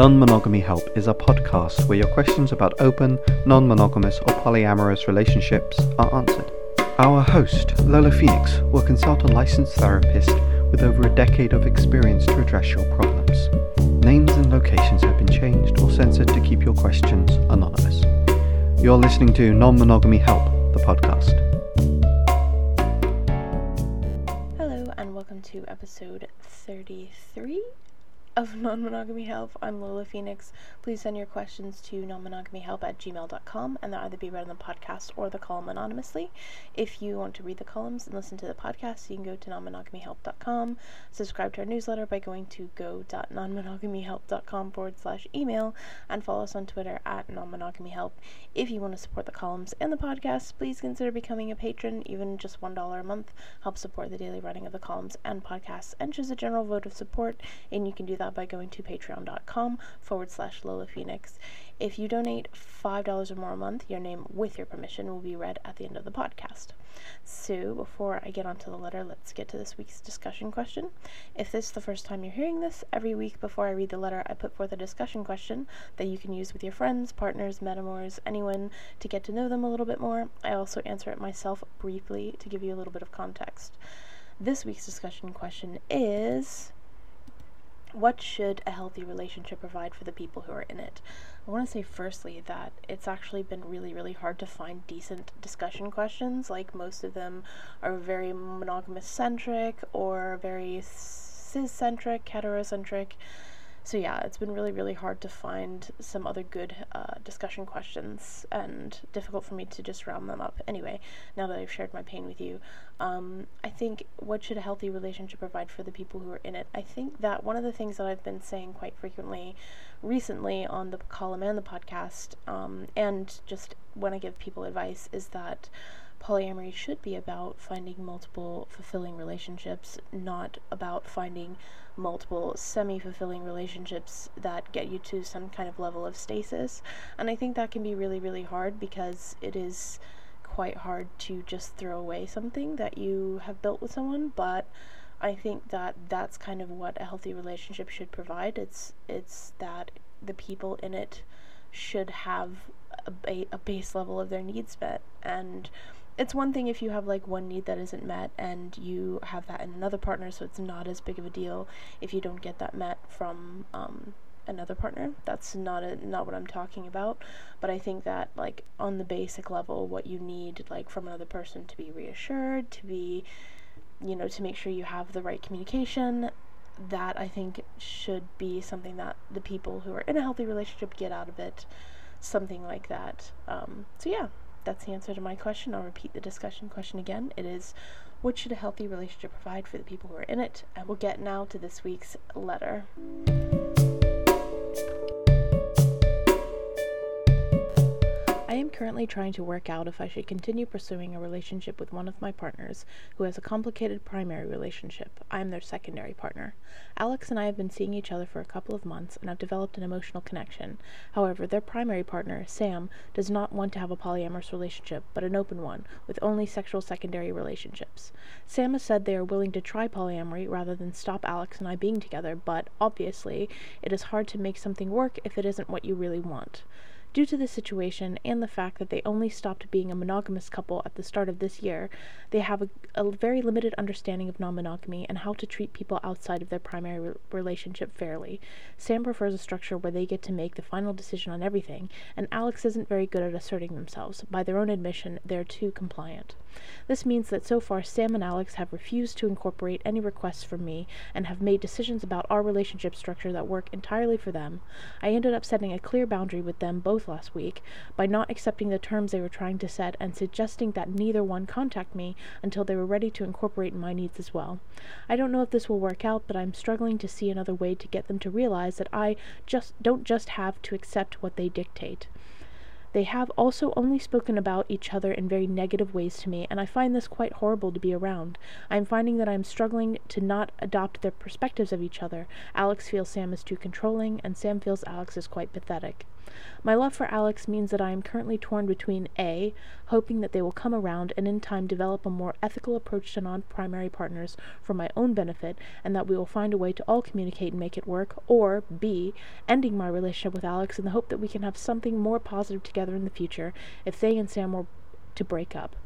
Non Monogamy Help is a podcast where your questions about open, non monogamous, or polyamorous relationships are answered. Our host, Lola Phoenix, will consult a licensed therapist with over a decade of experience to address your problems. Names and locations have been changed or censored to keep your questions anonymous. You're listening to Non Monogamy Help, the podcast. Of non-monogamy help. I'm lola phoenix. Please send your questions to non-monogamyhelp at gmail.com and they'll either be read on the podcast or the column anonymously. If you want to read the columns and listen to the podcast you can go to non-monogamyhelp.com subscribe to our newsletter by going to go.nonmonogamyhelp.com forward slash email and follow us on twitter at non-monogamyhelp if you want to support the columns and the podcast please consider becoming a patron. Even just one dollar a month helps support the daily running of the columns and podcasts and choose a general vote of support and you can do that by going to patreon.com forward slash Lola Phoenix. If you donate $5 or more a month, your name, with your permission, will be read at the end of the podcast. So, before I get onto the letter, let's get to this week's discussion question. If this is the first time you're hearing this, every week before I read the letter, I put forth a discussion question that you can use with your friends, partners, metamors, anyone to get to know them a little bit more. I also answer it myself briefly to give you a little bit of context. This week's discussion question is what should a healthy relationship provide for the people who are in it? I want to say firstly that it's actually been really, really hard to find decent discussion questions. Like most of them are very monogamous centric or very cis centric, heterocentric so yeah, it's been really, really hard to find some other good uh, discussion questions and difficult for me to just round them up. Anyway, now that I've shared my pain with you, um, I think what should a healthy relationship provide for the people who are in it? I think that one of the things that I've been saying quite frequently recently on the column and the podcast, um, and just when I give people advice, is that polyamory should be about finding multiple fulfilling relationships, not about finding multiple semi fulfilling relationships that get you to some kind of level of stasis. And I think that can be really, really hard because it is quite hard to just throw away something that you have built with someone, but I think that that's kind of what a healthy relationship should provide. It's it's that the people in it should have a, a base level of their needs met and it's one thing if you have like one need that isn't met and you have that in another partner, so it's not as big of a deal if you don't get that met from um, another partner. That's not a, not what I'm talking about. But I think that like on the basic level, what you need like from another person to be reassured, to be, you know, to make sure you have the right communication. That I think should be something that the people who are in a healthy relationship get out of it, something like that. Um, so yeah, that's the answer to my question. I'll repeat the discussion question again. It is what should a healthy relationship provide for the people who are in it? And we'll get now to this week's letter. Am currently trying to work out if I should continue pursuing a relationship with one of my partners who has a complicated primary relationship. I am their secondary partner. Alex and I have been seeing each other for a couple of months and have developed an emotional connection. However, their primary partner, Sam, does not want to have a polyamorous relationship, but an open one, with only sexual secondary relationships. Sam has said they are willing to try polyamory rather than stop Alex and I being together, but obviously, it is hard to make something work if it isn't what you really want. Due to this situation and the fact that they only stopped being a monogamous couple at the start of this year, they have a, a very limited understanding of non monogamy and how to treat people outside of their primary re- relationship fairly. Sam prefers a structure where they get to make the final decision on everything, and Alex isn't very good at asserting themselves. By their own admission, they're too compliant. This means that so far Sam and Alex have refused to incorporate any requests from me and have made decisions about our relationship structure that work entirely for them. I ended up setting a clear boundary with them both last week by not accepting the terms they were trying to set and suggesting that neither one contact me until they were ready to incorporate my needs as well. I don't know if this will work out, but I'm struggling to see another way to get them to realize that I just don't just have to accept what they dictate. They have also only spoken about each other in very negative ways to me, and I find this quite horrible to be around. I am finding that I am struggling to not adopt their perspectives of each other. Alex feels Sam is too controlling, and Sam feels Alex is quite pathetic. My love for Alex means that I am currently torn between A, hoping that they will come around and in time develop a more ethical approach to non primary partners for my own benefit, and that we will find a way to all communicate and make it work, or B, ending my relationship with Alex in the hope that we can have something more positive together in the future if they and Sam were to break up.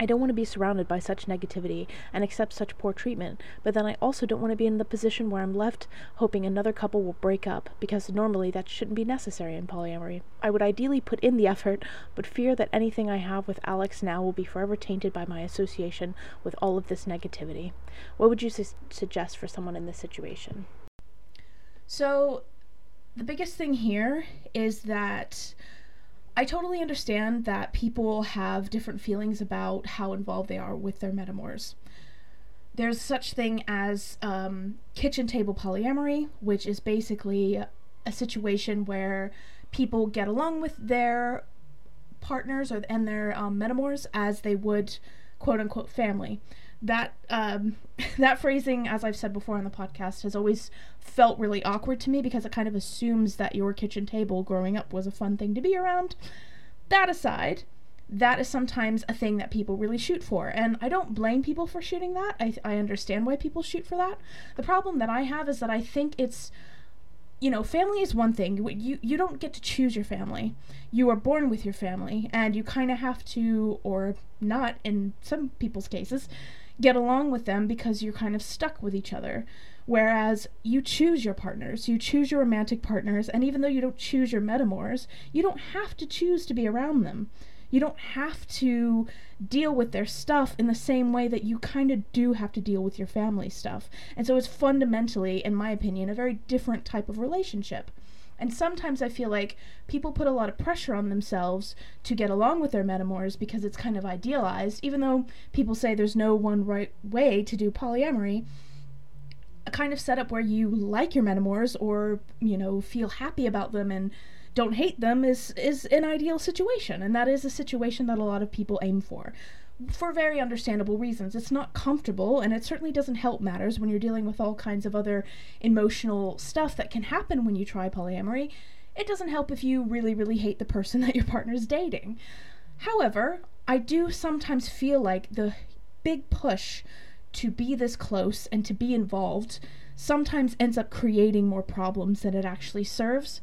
I don't want to be surrounded by such negativity and accept such poor treatment, but then I also don't want to be in the position where I'm left hoping another couple will break up, because normally that shouldn't be necessary in polyamory. I would ideally put in the effort, but fear that anything I have with Alex now will be forever tainted by my association with all of this negativity. What would you su- suggest for someone in this situation? So, the biggest thing here is that I totally understand that people have different feelings about how involved they are with their metamors. There's such thing as um, kitchen table polyamory, which is basically a situation where people get along with their partners or and their um, metamors as they would quote unquote family that um, that phrasing, as I've said before on the podcast, has always felt really awkward to me because it kind of assumes that your kitchen table growing up was a fun thing to be around. That aside, that is sometimes a thing that people really shoot for, and I don't blame people for shooting that. I I understand why people shoot for that. The problem that I have is that I think it's you know, family is one thing. You you don't get to choose your family. You are born with your family, and you kind of have to, or not in some people's cases, get along with them because you're kind of stuck with each other. Whereas you choose your partners, you choose your romantic partners, and even though you don't choose your metamors, you don't have to choose to be around them. You don't have to deal with their stuff in the same way that you kind of do have to deal with your family stuff. And so it's fundamentally, in my opinion, a very different type of relationship. And sometimes I feel like people put a lot of pressure on themselves to get along with their metamors because it's kind of idealized, even though people say there's no one right way to do polyamory. A kind of setup where you like your metamors or, you know, feel happy about them and don't hate them is is an ideal situation and that is a situation that a lot of people aim for for very understandable reasons. It's not comfortable, and it certainly doesn't help matters when you're dealing with all kinds of other emotional stuff that can happen when you try polyamory. It doesn't help if you really, really hate the person that your partner's dating. However, I do sometimes feel like the big push to be this close and to be involved sometimes ends up creating more problems than it actually serves.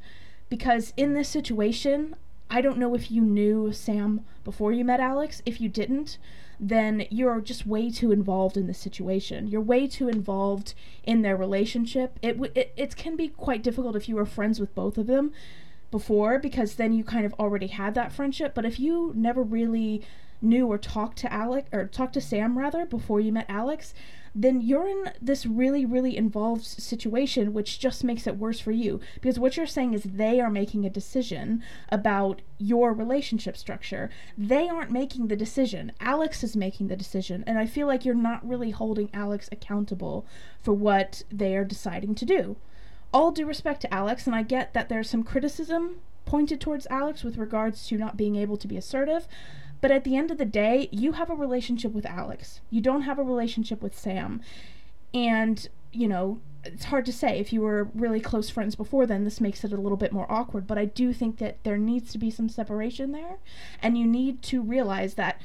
Because in this situation, I don't know if you knew Sam before you met Alex. If you didn't, then you're just way too involved in the situation. You're way too involved in their relationship. It, it it can be quite difficult if you were friends with both of them before because then you kind of already had that friendship. But if you never really knew or talked to Alex or talked to Sam rather before you met Alex, then you're in this really, really involved situation, which just makes it worse for you. Because what you're saying is they are making a decision about your relationship structure. They aren't making the decision. Alex is making the decision. And I feel like you're not really holding Alex accountable for what they are deciding to do. All due respect to Alex, and I get that there's some criticism pointed towards Alex with regards to not being able to be assertive. But at the end of the day, you have a relationship with Alex. You don't have a relationship with Sam. And, you know, it's hard to say. If you were really close friends before then, this makes it a little bit more awkward. But I do think that there needs to be some separation there. And you need to realize that,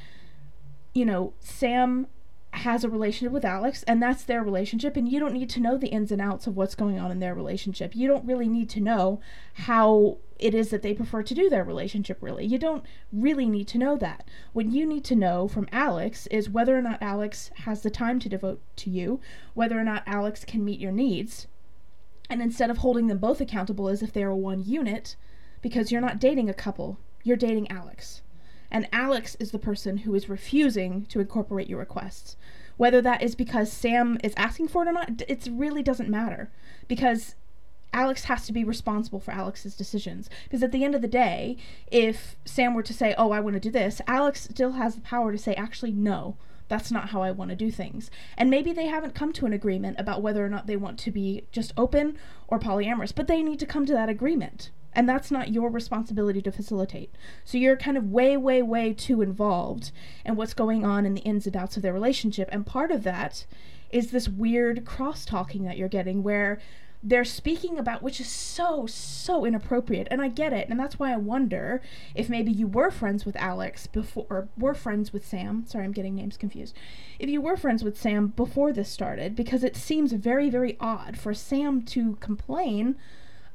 you know, Sam has a relationship with Alex, and that's their relationship, and you don't need to know the ins and outs of what's going on in their relationship. You don't really need to know how it is that they prefer to do their relationship, really. You don't really need to know that. What you need to know from Alex is whether or not Alex has the time to devote to you, whether or not Alex can meet your needs, and instead of holding them both accountable as if they are one unit, because you're not dating a couple, you're dating Alex and Alex is the person who is refusing to incorporate your requests. Whether that is because Sam is asking for it or not, it really doesn't matter because Alex has to be responsible for Alex's decisions. Because at the end of the day, if Sam were to say, "Oh, I want to do this," Alex still has the power to say, "Actually, no." That's not how I want to do things. And maybe they haven't come to an agreement about whether or not they want to be just open or polyamorous, but they need to come to that agreement And that's not your responsibility to facilitate. So you're kind of way, way, way too involved in what's going on in the ins and outs of their relationship. And part of that is this weird cross talking that you're getting where they're speaking about which is so so inappropriate. And i get it. And that's why i wonder if maybe you were friends with alex before or were friends with sam. Sorry i'm getting names confused. If you were friends with sam before this started because it seems very very odd for sam to complain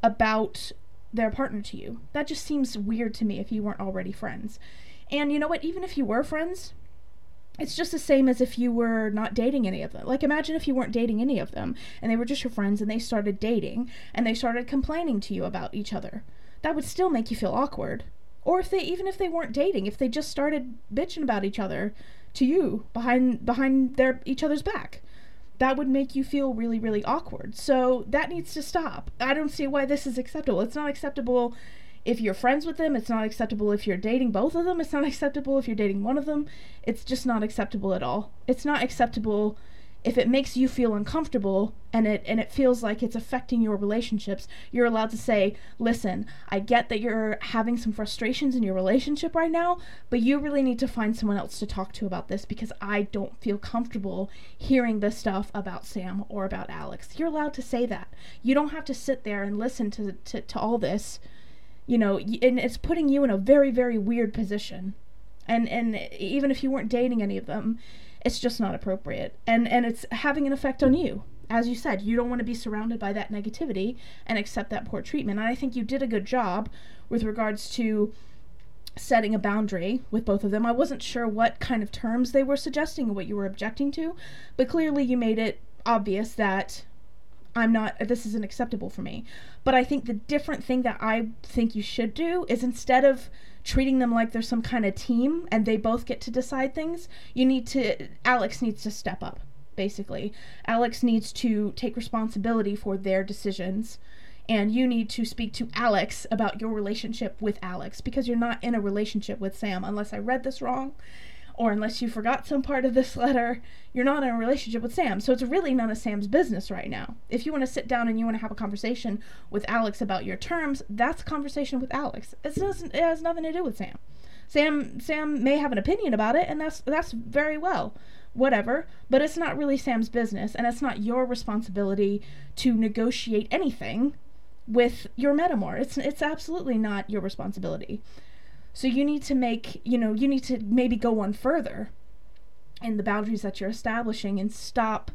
about their partner to you. That just seems weird to me if you weren't already friends. And you know what? Even if you were friends it's just the same as if you were not dating any of them. Like imagine if you weren't dating any of them and they were just your friends and they started dating and they started complaining to you about each other. That would still make you feel awkward. Or if they even if they weren't dating, if they just started bitching about each other to you behind behind their each other's back. That would make you feel really really awkward. So that needs to stop. I don't see why this is acceptable. It's not acceptable if you're friends with them, it's not acceptable if you're dating both of them, it's not acceptable if you're dating one of them. It's just not acceptable at all. It's not acceptable if it makes you feel uncomfortable and it and it feels like it's affecting your relationships you're allowed to say listen i get that you're having some frustrations in your relationship right now but you really need to find someone else to talk to about this because i don't feel comfortable hearing this stuff about sam or about alex you're allowed to say that you don't have to sit there and listen to to, to all this you know, and it's putting you in a very, very weird position. And and even if you weren't dating any of them, it's just not appropriate. And and it's having an effect on you. As you said, you don't want to be surrounded by that negativity and accept that poor treatment. And I think you did a good job with regards to setting a boundary with both of them. I wasn't sure what kind of terms they were suggesting or what you were objecting to, but clearly you made it obvious that I'm not, this isn't acceptable for me. But I think the different thing that I think you should do is instead of treating them like they're some kind of team and they both get to decide things, you need to, Alex needs to step up, basically. Alex needs to take responsibility for their decisions. And you need to speak to Alex about your relationship with Alex because you're not in a relationship with Sam, unless I read this wrong or unless you forgot some part of this letter, you're not in a relationship with Sam. So it's really none of Sam's business right now. If you want to sit down and you want to have a conversation with Alex about your terms, that's a conversation with Alex. It doesn't it has nothing to do with Sam. Sam Sam may have an opinion about it and that's that's very well. Whatever, but it's not really Sam's business and it's not your responsibility to negotiate anything with your metamor. It's it's absolutely not your responsibility. So you need to make, you know, you need to maybe go one further in the boundaries that you're establishing and stop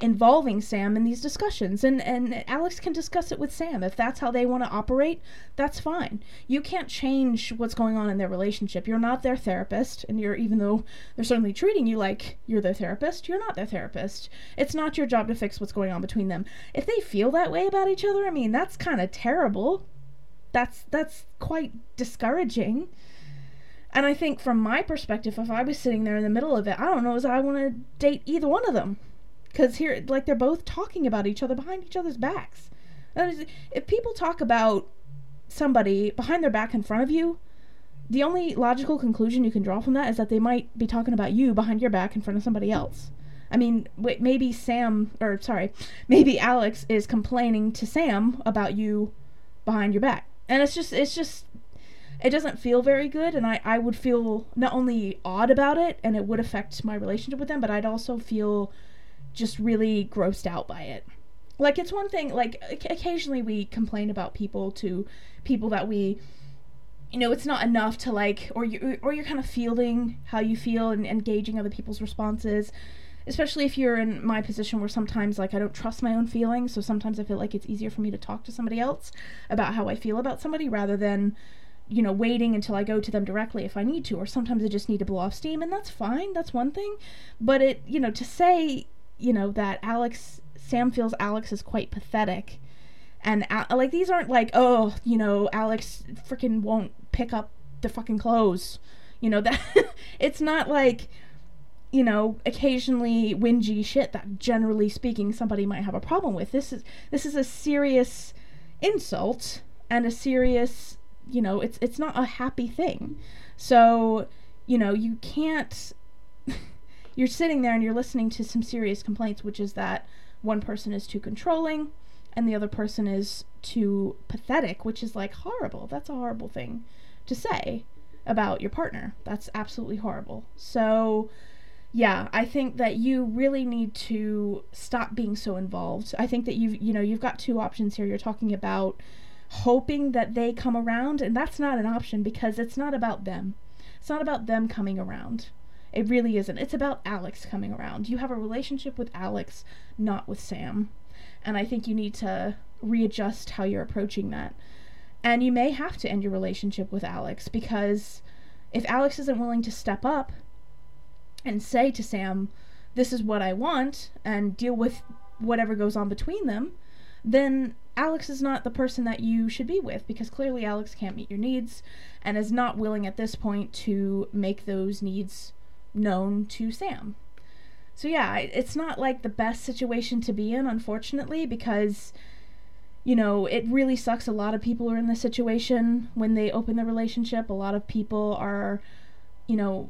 involving Sam in these discussions. And and Alex can discuss it with Sam. If that's how they want to operate, that's fine. You can't change what's going on in their relationship. You're not their therapist, and you're even though they're certainly treating you like you're their therapist, you're not their therapist. It's not your job to fix what's going on between them. If they feel that way about each other, I mean, that's kind of terrible that's that's quite discouraging. And I think from my perspective, if I was sitting there in the middle of it, I don't know as I want to date either one of them. Because here, like, they're both talking about each other behind each other's backs. If people talk about somebody behind their back in front of you, the only logical conclusion you can draw from that is that they might be talking about you behind your back in front of somebody else. I mean, wait, maybe Sam, or sorry, maybe Alex is complaining to Sam about you behind your back and it's just it's just it doesn't feel very good and I, I would feel not only odd about it and it would affect my relationship with them but i'd also feel just really grossed out by it. Like it's one thing like occasionally we complain about people to people that we you know it's not enough to like or you or you're kind of feeling how you feel and, gauging other people's responses especially if you're in my position where sometimes like I don't trust my own feelings, so sometimes I feel like it's easier for me to talk to somebody else about how I feel about somebody rather than you know waiting until I go to them directly if I need to or sometimes I just need to blow off steam and that's fine, that's one thing. But it, you know, to say, you know, that Alex Sam feels Alex is quite pathetic and like these aren't like, oh, you know, Alex freaking won't pick up the fucking clothes. You know, that it's not like you know, occasionally whingy shit that generally speaking somebody might have a problem with. This is this is a serious insult and a serious, you know, it's it's not a happy thing. So, you know, you can't you're sitting there and you're listening to some serious complaints which is that one person is too controlling and the other person is too pathetic, which is like horrible. That's a horrible thing to say about your partner. That's absolutely horrible. So, yeah, I think that you really need to stop being so involved. I think that you've, you know, you've got two options here. You're talking about hoping that they come around, and that's not an option because it's not about them. It's not about them coming around. It really isn't. It's about Alex coming around. You have a relationship with Alex, not with Sam. And I think you need to readjust how you're approaching that. And you may have to end your relationship with Alex because if Alex isn't willing to step up and say to Sam, This is what I want, and deal with whatever goes on between them, then Alex is not the person that you should be with because clearly Alex can't meet your needs and is not willing at this point to make those needs known to Sam. So, yeah, it's not like the best situation to be in, unfortunately, because you know, it really sucks. A lot of people are in this situation when they open the relationship. A lot of people are, you know,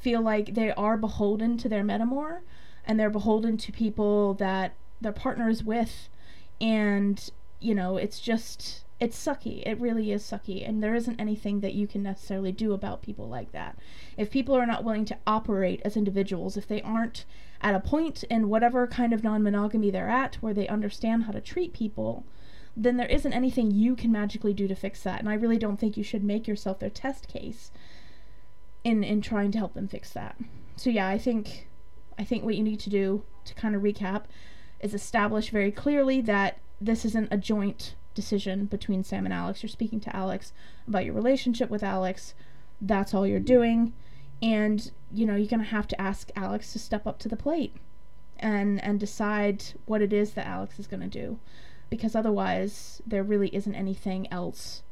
feel like they are beholden to their metamor and they're beholden to people that their partner is with. And, you know, it's just, it's sucky. It really is sucky. And there isn't anything that you can necessarily do about people like that. If people are not willing to operate as individuals, if they aren't at a point in whatever kind of non monogamy they're at where they understand how to treat people, then there isn't anything you can magically do to fix that. And I really don't think you should make yourself their test case in in trying to help them fix that. So yeah, I think I think what you need to do to kind of recap is establish very clearly that this isn't a joint decision between Sam and Alex. You're speaking to Alex about your relationship with Alex. That's all you're doing and you know you're going to have to ask Alex to step up to the plate and and decide what it is that Alex is going to do because otherwise there really isn't anything else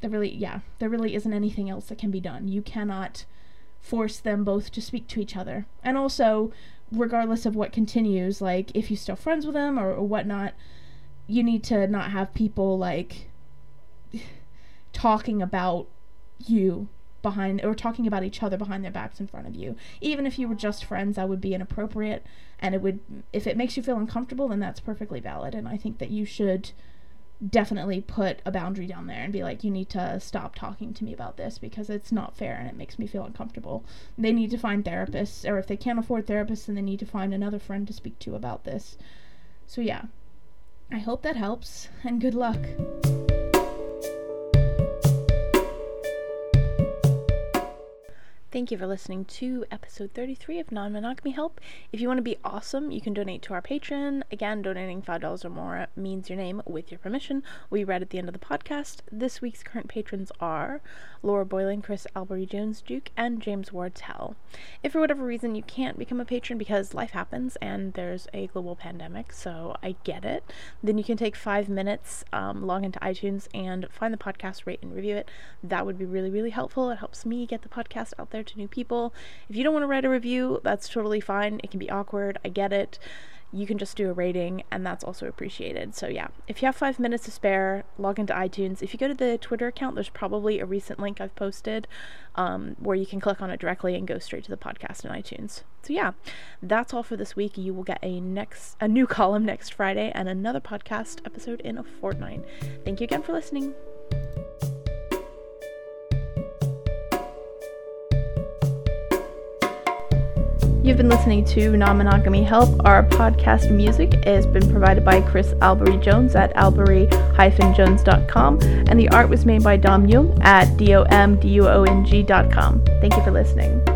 there really yeah there really isn't anything else that can be done. You cannot force them both to speak to each other. And also regardless of what continues like if you're still friends with them or, or whatnot you need to not have people like talking about you behind or talking about each other behind their backs in front of you. Even if you were just friends, that would be inappropriate. And it would if it makes you feel uncomfortable, then that's perfectly valid. And I think that you should definitely put a boundary down there and be like you need to stop talking to me about this because it's not fair and it makes me feel uncomfortable. They need to find therapists or if they can't afford therapists then they need to find another friend to speak to about this. So yeah. I hope that helps and good luck. Thank you for listening to episode 33 of Non Monogamy Help. If you want to be awesome, you can donate to our Patreon. Again, donating $5 or more means your name, with your permission, we read at the end of the podcast. This week's current patrons are Laura Boylan, Chris Albury Jones Duke, and James Wardtell. If for whatever reason you can't become a patron because life happens and there's a global pandemic, so I get it, then you can take five minutes, um, log into iTunes, and find the podcast, rate, and review it. That would be really, really helpful. It helps me get the podcast out there to new people. If you don't want to write a review, that's totally fine. It can be awkward. I get it. You can just do a rating, and that's also appreciated. So, yeah, if you have five minutes to spare, log into iTunes. If you go to the Twitter account, there's probably a recent link I've posted um, where you can click on it directly and go straight to the podcast in iTunes. So, yeah, that's all for this week. You will get a next a new column next Friday and another podcast episode in a fortnight. Thank you again for listening. You've been listening to Non Monogamy Help. Our podcast music has been provided by Chris Albury Jones at albury-jones.com, and the art was made by Dom Duong at domduong.com. Thank you for listening.